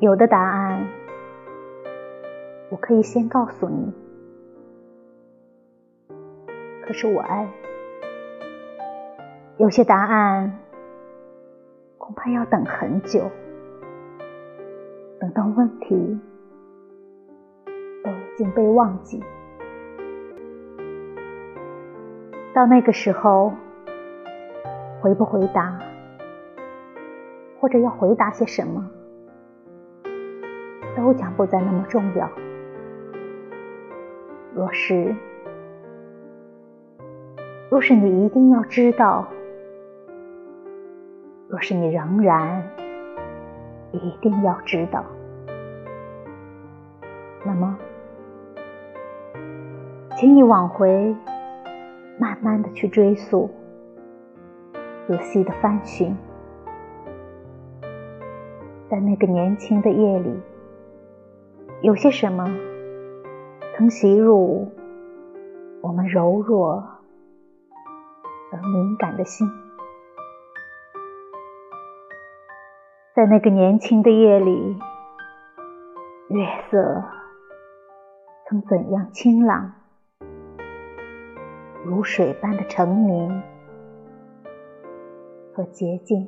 有的答案，我可以先告诉你。可是我爱，有些答案恐怕要等很久，等到问题都已经被忘记。到那个时候，回不回答，或者要回答些什么，都将不再那么重要。若是，若是你一定要知道，若是你仍然一定要知道，那么，请你往回。慢慢的去追溯，仔细的翻寻，在那个年轻的夜里，有些什么曾袭入我们柔弱而敏感的心？在那个年轻的夜里，月色曾怎样清朗？如水般的澄明和洁净。